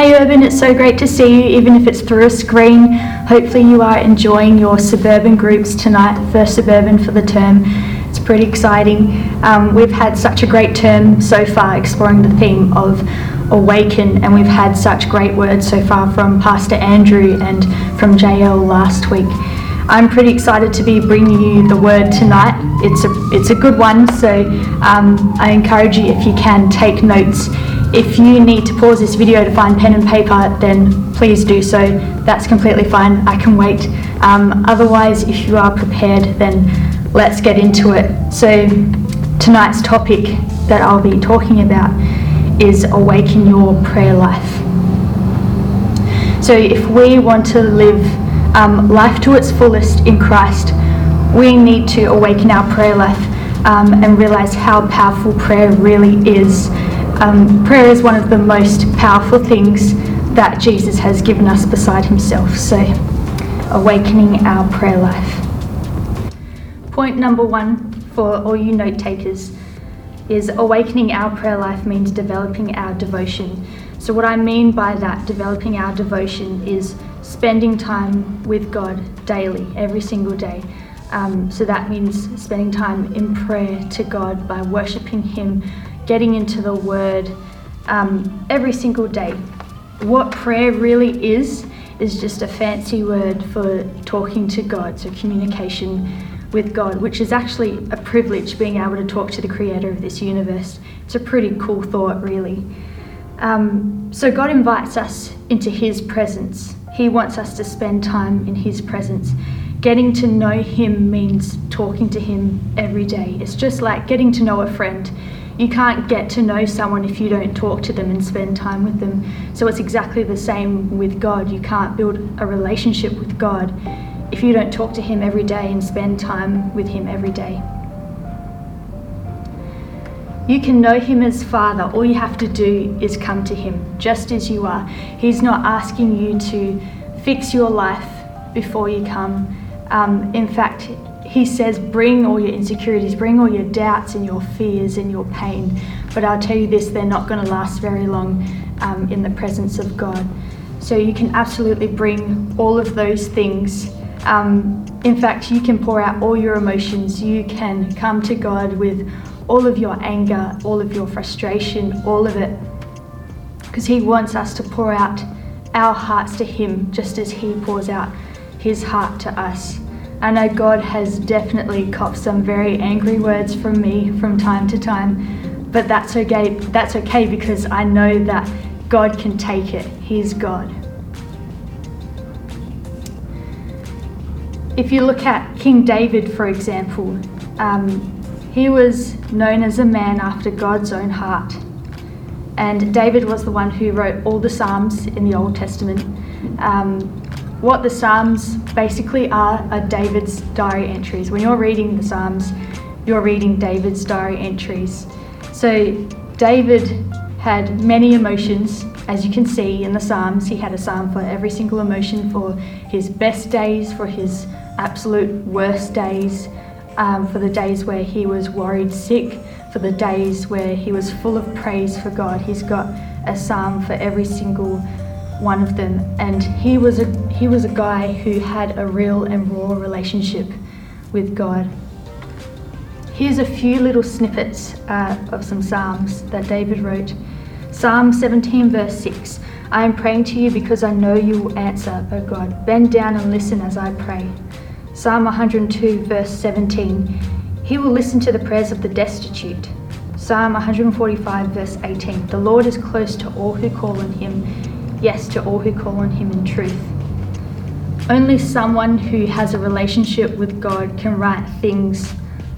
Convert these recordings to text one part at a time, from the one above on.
Hey Urban, it's so great to see you, even if it's through a screen. Hopefully, you are enjoying your suburban groups tonight, first suburban for the term. It's pretty exciting. Um, we've had such a great term so far exploring the theme of awaken, and we've had such great words so far from Pastor Andrew and from JL last week. I'm pretty excited to be bringing you the word tonight. It's a it's a good one, so um, I encourage you if you can take notes. If you need to pause this video to find pen and paper, then please do so. That's completely fine. I can wait. Um, otherwise, if you are prepared, then let's get into it. So tonight's topic that I'll be talking about is awaken your prayer life. So if we want to live um, life to its fullest in Christ, we need to awaken our prayer life um, and realize how powerful prayer really is. Um, prayer is one of the most powerful things that Jesus has given us beside himself. So, awakening our prayer life. Point number one for all you note takers is awakening our prayer life means developing our devotion. So, what I mean by that, developing our devotion, is spending time with God daily, every single day. Um, so that means spending time in prayer to God by worshipping Him, getting into the Word um, every single day. What prayer really is, is just a fancy word for talking to God, so communication with God, which is actually a privilege being able to talk to the creator of this universe. It's a pretty cool thought, really. Um, so, God invites us into His presence. He wants us to spend time in His presence. Getting to know Him means talking to Him every day. It's just like getting to know a friend. You can't get to know someone if you don't talk to them and spend time with them. So, it's exactly the same with God. You can't build a relationship with God if you don't talk to Him every day and spend time with Him every day. You can know Him as Father. All you have to do is come to Him just as you are. He's not asking you to fix your life before you come. Um, in fact, He says, bring all your insecurities, bring all your doubts and your fears and your pain. But I'll tell you this, they're not going to last very long um, in the presence of God. So you can absolutely bring all of those things um, in fact, you can pour out all your emotions. You can come to God with all of your anger, all of your frustration, all of it. Because He wants us to pour out our hearts to Him just as He pours out His heart to us. I know God has definitely copped some very angry words from me from time to time, but that's okay. That's okay because I know that God can take it. He's God. If you look at King David, for example, um, he was known as a man after God's own heart. And David was the one who wrote all the Psalms in the Old Testament. Um, what the Psalms basically are are David's diary entries. When you're reading the Psalms, you're reading David's diary entries. So David had many emotions, as you can see in the Psalms. He had a psalm for every single emotion for his best days, for his absolute worst days, um, for the days where he was worried sick, for the days where he was full of praise for God. He's got a psalm for every single one of them, and he was a he was a guy who had a real and raw relationship with God. Here's a few little snippets uh, of some psalms that David wrote. Psalm 17, verse 6. I am praying to you because I know you will answer, O God. Bend down and listen as I pray. Psalm 102, verse 17 He will listen to the prayers of the destitute. Psalm 145, verse 18 The Lord is close to all who call on him, yes, to all who call on him in truth. Only someone who has a relationship with God can write things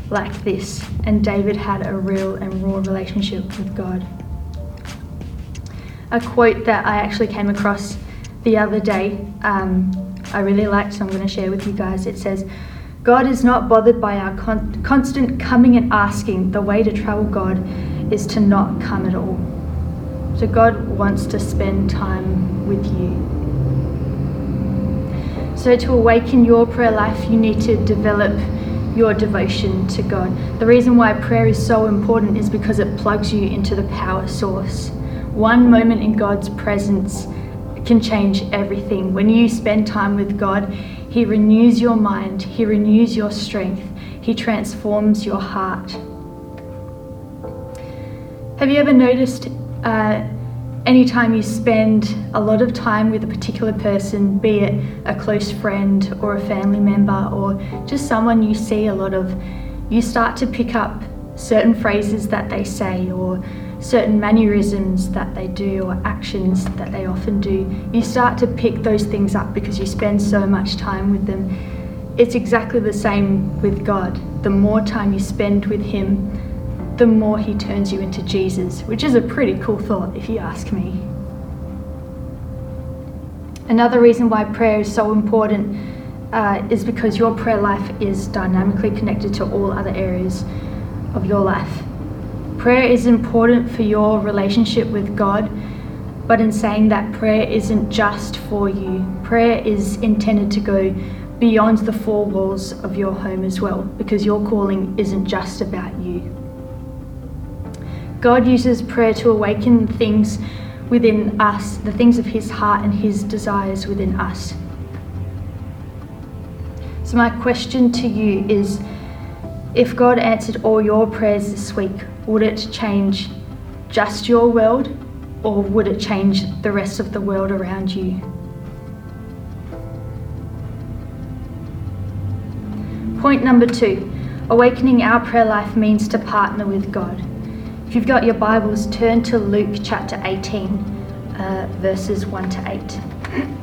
like this, and David had a real and raw relationship with God. A quote that I actually came across the other day. Um, I really liked, so I'm going to share with you guys. It says, God is not bothered by our con- constant coming and asking. The way to travel God is to not come at all. So God wants to spend time with you. So, to awaken your prayer life, you need to develop your devotion to God. The reason why prayer is so important is because it plugs you into the power source. One moment in God's presence can change everything. When you spend time with God, He renews your mind, He renews your strength, He transforms your heart. Have you ever noticed uh, anytime you spend a lot of time with a particular person, be it a close friend or a family member or just someone you see a lot of, you start to pick up certain phrases that they say or certain mannerisms that they do or actions that they often do. You start to pick those things up because you spend so much time with them. It's exactly the same with God. The more time you spend with Him, the more He turns you into Jesus, which is a pretty cool thought if you ask me. Another reason why prayer is so important uh, is because your prayer life is dynamically connected to all other areas of your life. Prayer is important for your relationship with God, but in saying that, prayer isn't just for you. Prayer is intended to go beyond the four walls of your home as well, because your calling isn't just about you. God uses prayer to awaken things within us, the things of His heart and His desires within us. So, my question to you is if God answered all your prayers this week, would it change just your world or would it change the rest of the world around you? Point number two awakening our prayer life means to partner with God. If you've got your Bibles, turn to Luke chapter 18, uh, verses 1 to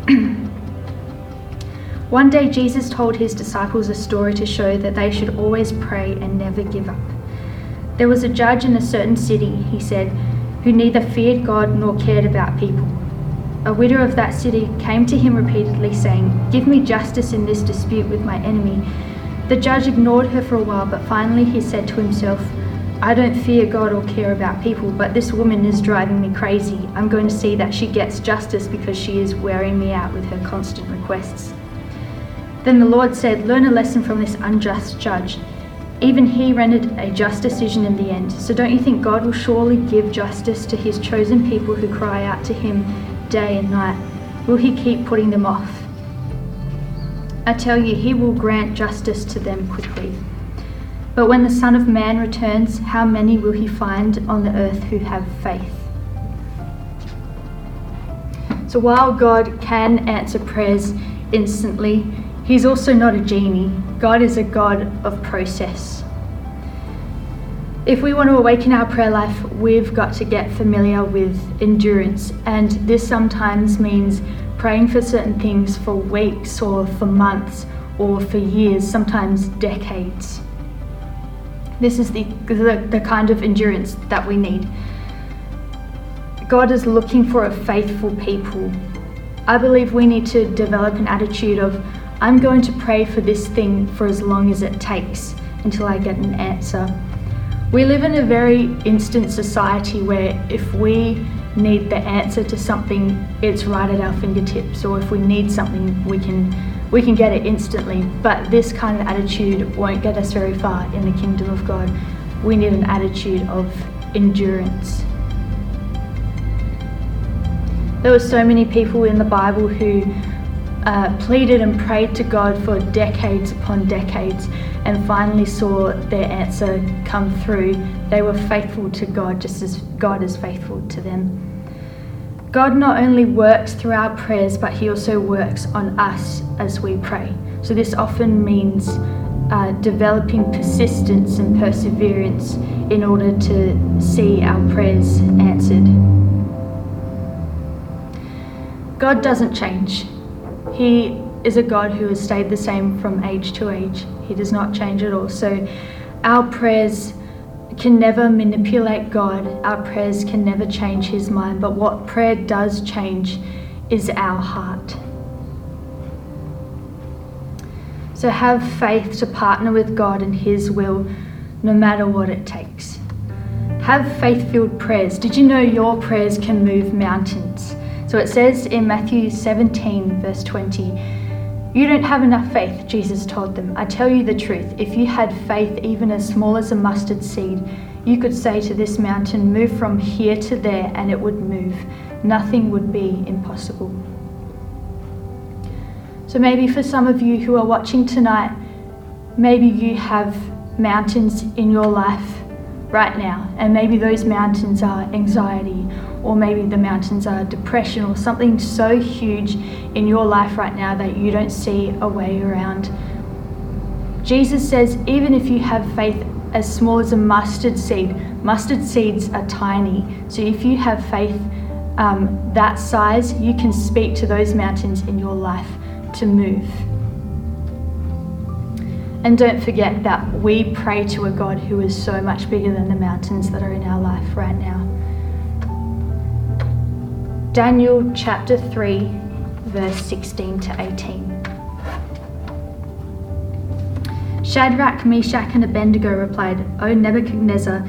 8. One day, Jesus told his disciples a story to show that they should always pray and never give up. There was a judge in a certain city, he said, who neither feared God nor cared about people. A widow of that city came to him repeatedly, saying, Give me justice in this dispute with my enemy. The judge ignored her for a while, but finally he said to himself, I don't fear God or care about people, but this woman is driving me crazy. I'm going to see that she gets justice because she is wearing me out with her constant requests. Then the Lord said, Learn a lesson from this unjust judge. Even he rendered a just decision in the end. So don't you think God will surely give justice to his chosen people who cry out to him day and night? Will he keep putting them off? I tell you, he will grant justice to them quickly. But when the Son of Man returns, how many will he find on the earth who have faith? So while God can answer prayers instantly, He's also not a genie. God is a God of process. If we want to awaken our prayer life, we've got to get familiar with endurance. And this sometimes means praying for certain things for weeks or for months or for years, sometimes decades. This is the, the, the kind of endurance that we need. God is looking for a faithful people. I believe we need to develop an attitude of I'm going to pray for this thing for as long as it takes until I get an answer. We live in a very instant society where if we need the answer to something, it's right at our fingertips, or if we need something, we can we can get it instantly. But this kind of attitude won't get us very far in the kingdom of God. We need an attitude of endurance. There were so many people in the Bible who uh, pleaded and prayed to God for decades upon decades and finally saw their answer come through. They were faithful to God just as God is faithful to them. God not only works through our prayers, but He also works on us as we pray. So, this often means uh, developing persistence and perseverance in order to see our prayers answered. God doesn't change. He is a God who has stayed the same from age to age. He does not change at all. So our prayers can never manipulate God. Our prayers can never change His mind. But what prayer does change is our heart. So have faith to partner with God and His will no matter what it takes. Have faith filled prayers. Did you know your prayers can move mountains? So it says in Matthew 17, verse 20, You don't have enough faith, Jesus told them. I tell you the truth. If you had faith even as small as a mustard seed, You could say to this mountain, Move from here to there, and it would move. Nothing would be impossible. So maybe for some of you who are watching tonight, maybe you have mountains in your life right now, and maybe those mountains are anxiety, or maybe the mountains are depression, or something so huge in your life right now that you don't see a way around. Jesus says, even if you have faith as small as a mustard seed, mustard seeds are tiny. So if you have faith um, that size, you can speak to those mountains in your life to move. And don't forget that we pray to a God who is so much bigger than the mountains that are in our life right now. Daniel chapter 3, verse 16 to 18. Shadrach, Meshach, and Abednego replied, O Nebuchadnezzar,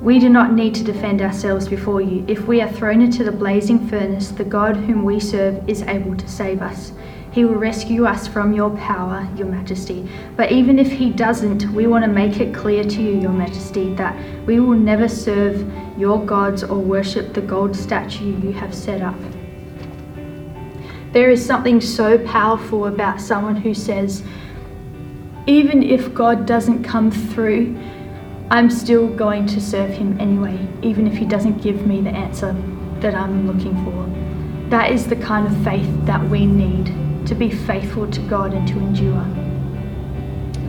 we do not need to defend ourselves before you. If we are thrown into the blazing furnace, the God whom we serve is able to save us. He will rescue us from your power, Your Majesty. But even if He doesn't, we want to make it clear to you, Your Majesty, that we will never serve your gods or worship the gold statue you have set up. There is something so powerful about someone who says, even if God doesn't come through, I'm still going to serve Him anyway, even if He doesn't give me the answer that I'm looking for. That is the kind of faith that we need to be faithful to God and to endure.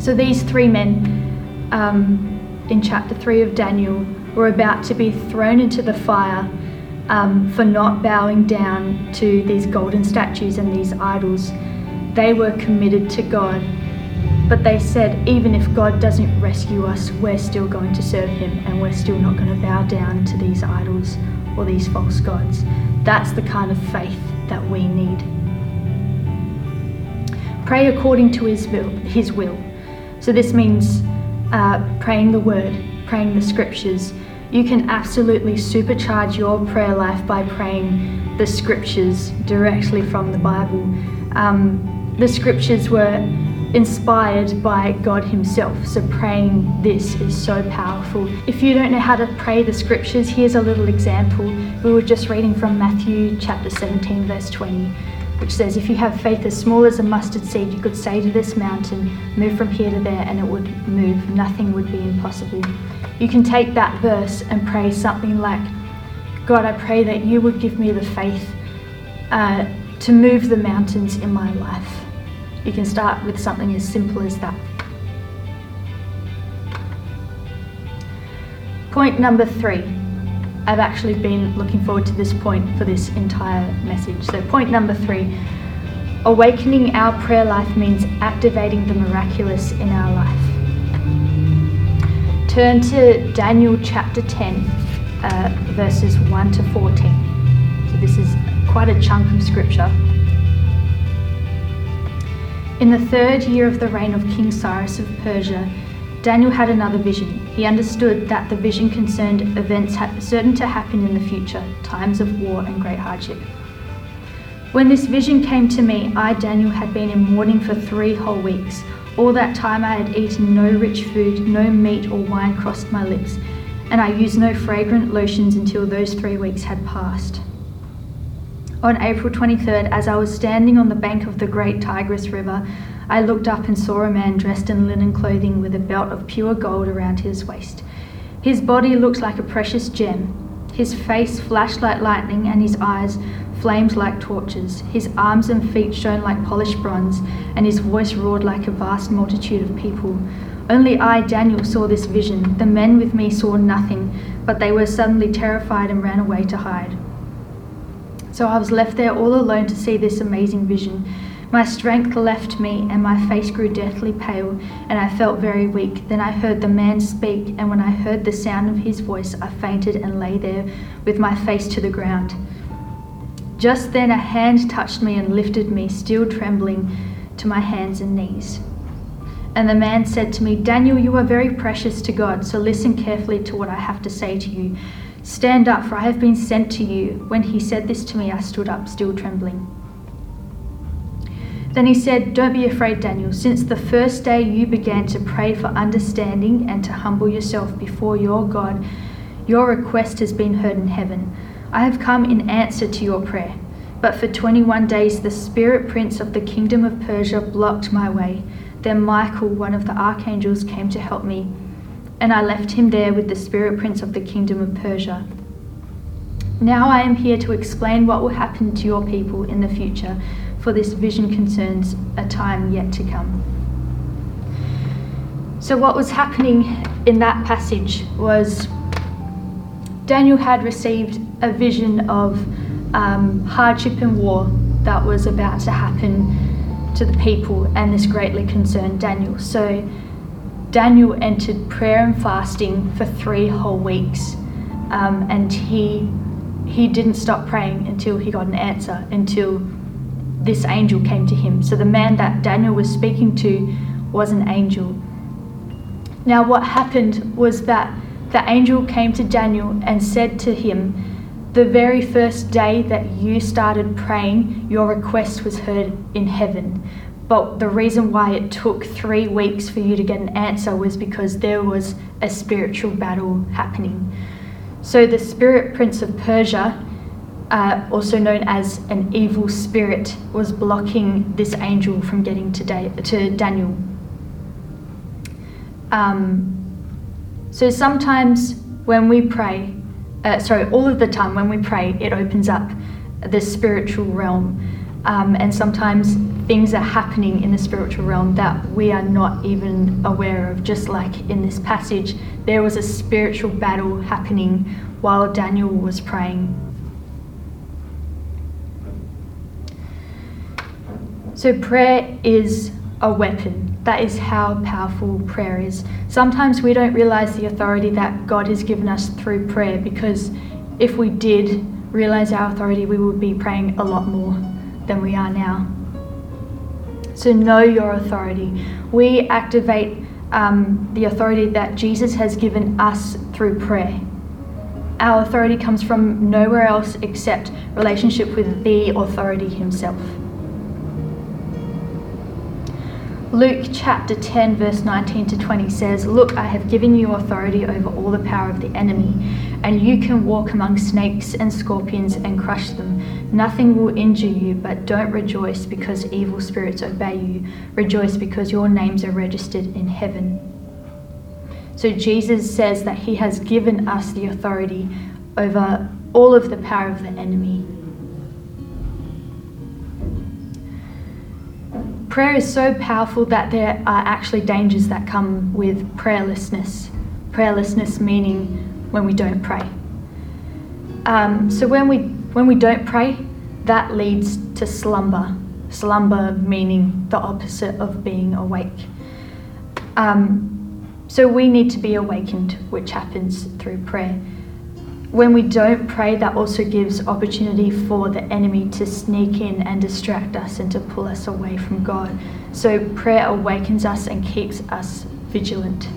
So these three men um, in chapter 3 of Daniel were about to be thrown into the fire um, for not bowing down to these golden statues and these idols. They were committed to God, but they said, even if God doesn't rescue us, we're still going to serve Him and we're still not going to bow down to these idols or these false gods. That's the kind of faith that we need. Pray according to His will. His will. So this means uh, praying the Word, praying the Scriptures. You can absolutely supercharge your prayer life by praying the Scriptures directly from the Bible. Um, the Scriptures were inspired by God Himself. So praying this is so powerful. If you don't know how to pray the scriptures, here's a little example. We were just reading from Matthew chapter 17, verse 20 which says, If you have faith as small as a mustard seed, you could say to this mountain, Move from here to there, and it would move. Nothing would be impossible. You can take that verse and pray something like, God, I pray that you would give me the faith uh, to move the mountains in my life. You can start with something as simple as that. Point number three I've actually been looking forward to this point for this entire message. So, point number three awakening our prayer life means activating the miraculous in our life. Turn to Daniel chapter 10, uh, verses 1 to 14. So, this is quite a chunk of scripture. In the third year of the reign of King Cyrus of Persia, Daniel had another vision. He understood that the vision concerned events certain to happen in the future, times of war and great hardship. When this vision came to me, I, Daniel, had been in mourning for three whole weeks. All that time I had eaten no rich food, no meat or wine crossed my lips, and I used no fragrant lotions until those three weeks had passed. On April 23rd, as I was standing on the bank of the great Tigris River, I looked up and saw a man dressed in linen clothing with a belt of pure gold around his waist. His body looked like a precious gem. His face flashed like lightning, and his eyes flamed like torches. His arms and feet shone like polished bronze, and his voice roared like a vast multitude of people. Only I, Daniel, saw this vision. The men with me saw nothing, but they were suddenly terrified and ran away to hide. So I was left there all alone to see this amazing vision. My strength left me, and my face grew deathly pale, and I felt very weak. Then I heard the man speak, and when I heard the sound of his voice, I fainted and lay there with my face to the ground. Just then a hand touched me and lifted me, still trembling, to my hands and knees. And the man said to me, Daniel, you are very precious to God, so listen carefully to what I have to say to you. Stand up, for I have been sent to you. When he said this to me, I stood up, still trembling. Then he said, Don't be afraid, Daniel. Since the first day you began to pray for understanding and to humble yourself before your God, your request has been heard in heaven. I have come in answer to your prayer. But for 21 days, the spirit prince of the kingdom of Persia blocked my way. Then Michael, one of the archangels, came to help me, and I left him there with the spirit prince of the kingdom of Persia. Now I am here to explain what will happen to your people in the future for this vision concerns a time yet to come. So, what was happening in that passage was Daniel had received a vision of um, hardship and war that was about to happen to the people, and this greatly concerned Daniel. So, Daniel entered prayer and fasting for three whole weeks, um, and he he didn't stop praying until he got an answer, until this angel came to him. So the man that Daniel was speaking to was an angel. Now, what happened was that the angel came to Daniel and said to him, The very first day that you started praying, your request was heard in heaven. But the reason why it took three weeks for you to get an answer was because there was a spiritual battle happening. So the spirit prince of Persia uh, also known as an evil spirit, was blocking this angel from getting to, da- to Daniel. Um, so sometimes when we pray, uh, sorry, all of the time when we pray, it opens up the spiritual realm. Um, and sometimes things are happening in the spiritual realm that we are not even aware of. Just like in this passage, there was a spiritual battle happening while Daniel was praying. So, prayer is a weapon. That is how powerful prayer is. Sometimes we don't realize the authority that God has given us through prayer because if we did realize our authority, we would be praying a lot more than we are now. So, know your authority. We activate um, the authority that Jesus has given us through prayer. Our authority comes from nowhere else except relationship with the authority Himself. Luke chapter 10, verse 19 to 20 says, Look, I have given you authority over all the power of the enemy, and you can walk among snakes and scorpions and crush them. Nothing will injure you, but don't rejoice because evil spirits obey you. Rejoice because your names are registered in heaven. So Jesus says that he has given us the authority over all of the power of the enemy. Prayer is so powerful that there are actually dangers that come with prayerlessness. Prayerlessness meaning when we don't pray. Um, so when we when we don't pray, that leads to slumber. Slumber meaning the opposite of being awake. Um, so we need to be awakened, which happens through prayer when we don't pray, that also gives opportunity for the enemy to sneak in and distract us and to pull us away from God. So prayer awakens us and keeps us vigilant.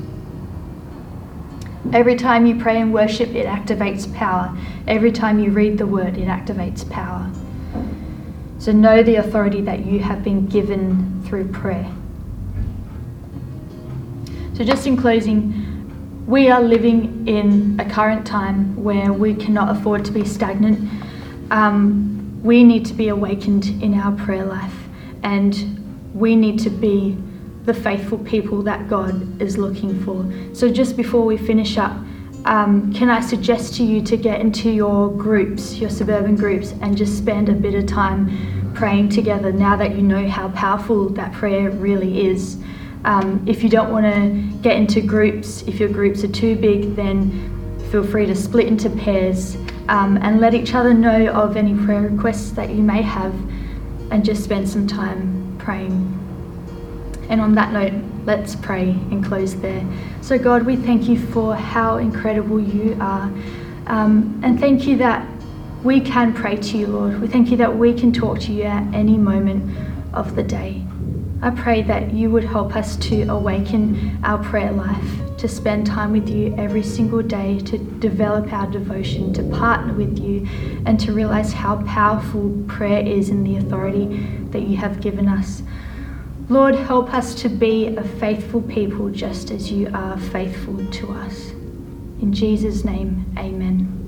Every time you pray and worship, it activates power. Every time you read the word, it activates power. So know the authority that you have been given through prayer. So, just in closing, we are living in a current time where we cannot afford to be stagnant. Um, we need to be awakened in our prayer life and we need to be the faithful people that God is looking for. So, just before we finish up, um, can I suggest to you to get into your groups, your suburban groups, and just spend a bit of time praying together now that you know how powerful that prayer really is? Um, if you don't want to get into groups, if your groups are too big, then feel free to split into pairs um, and let each other know of any prayer requests that you may have and just spend some time praying. And on that note, let's pray and close there. So, God, we thank you for how incredible you are. Um, and thank you that we can pray to you, Lord. We thank you that we can talk to you at any moment of the day. I pray that you would help us to awaken our prayer life, to spend time with you every single day, to develop our devotion, to partner with you, and to realize how powerful prayer is in the authority that you have given us. Lord, help us to be a faithful people just as you are faithful to us. In Jesus' name, amen.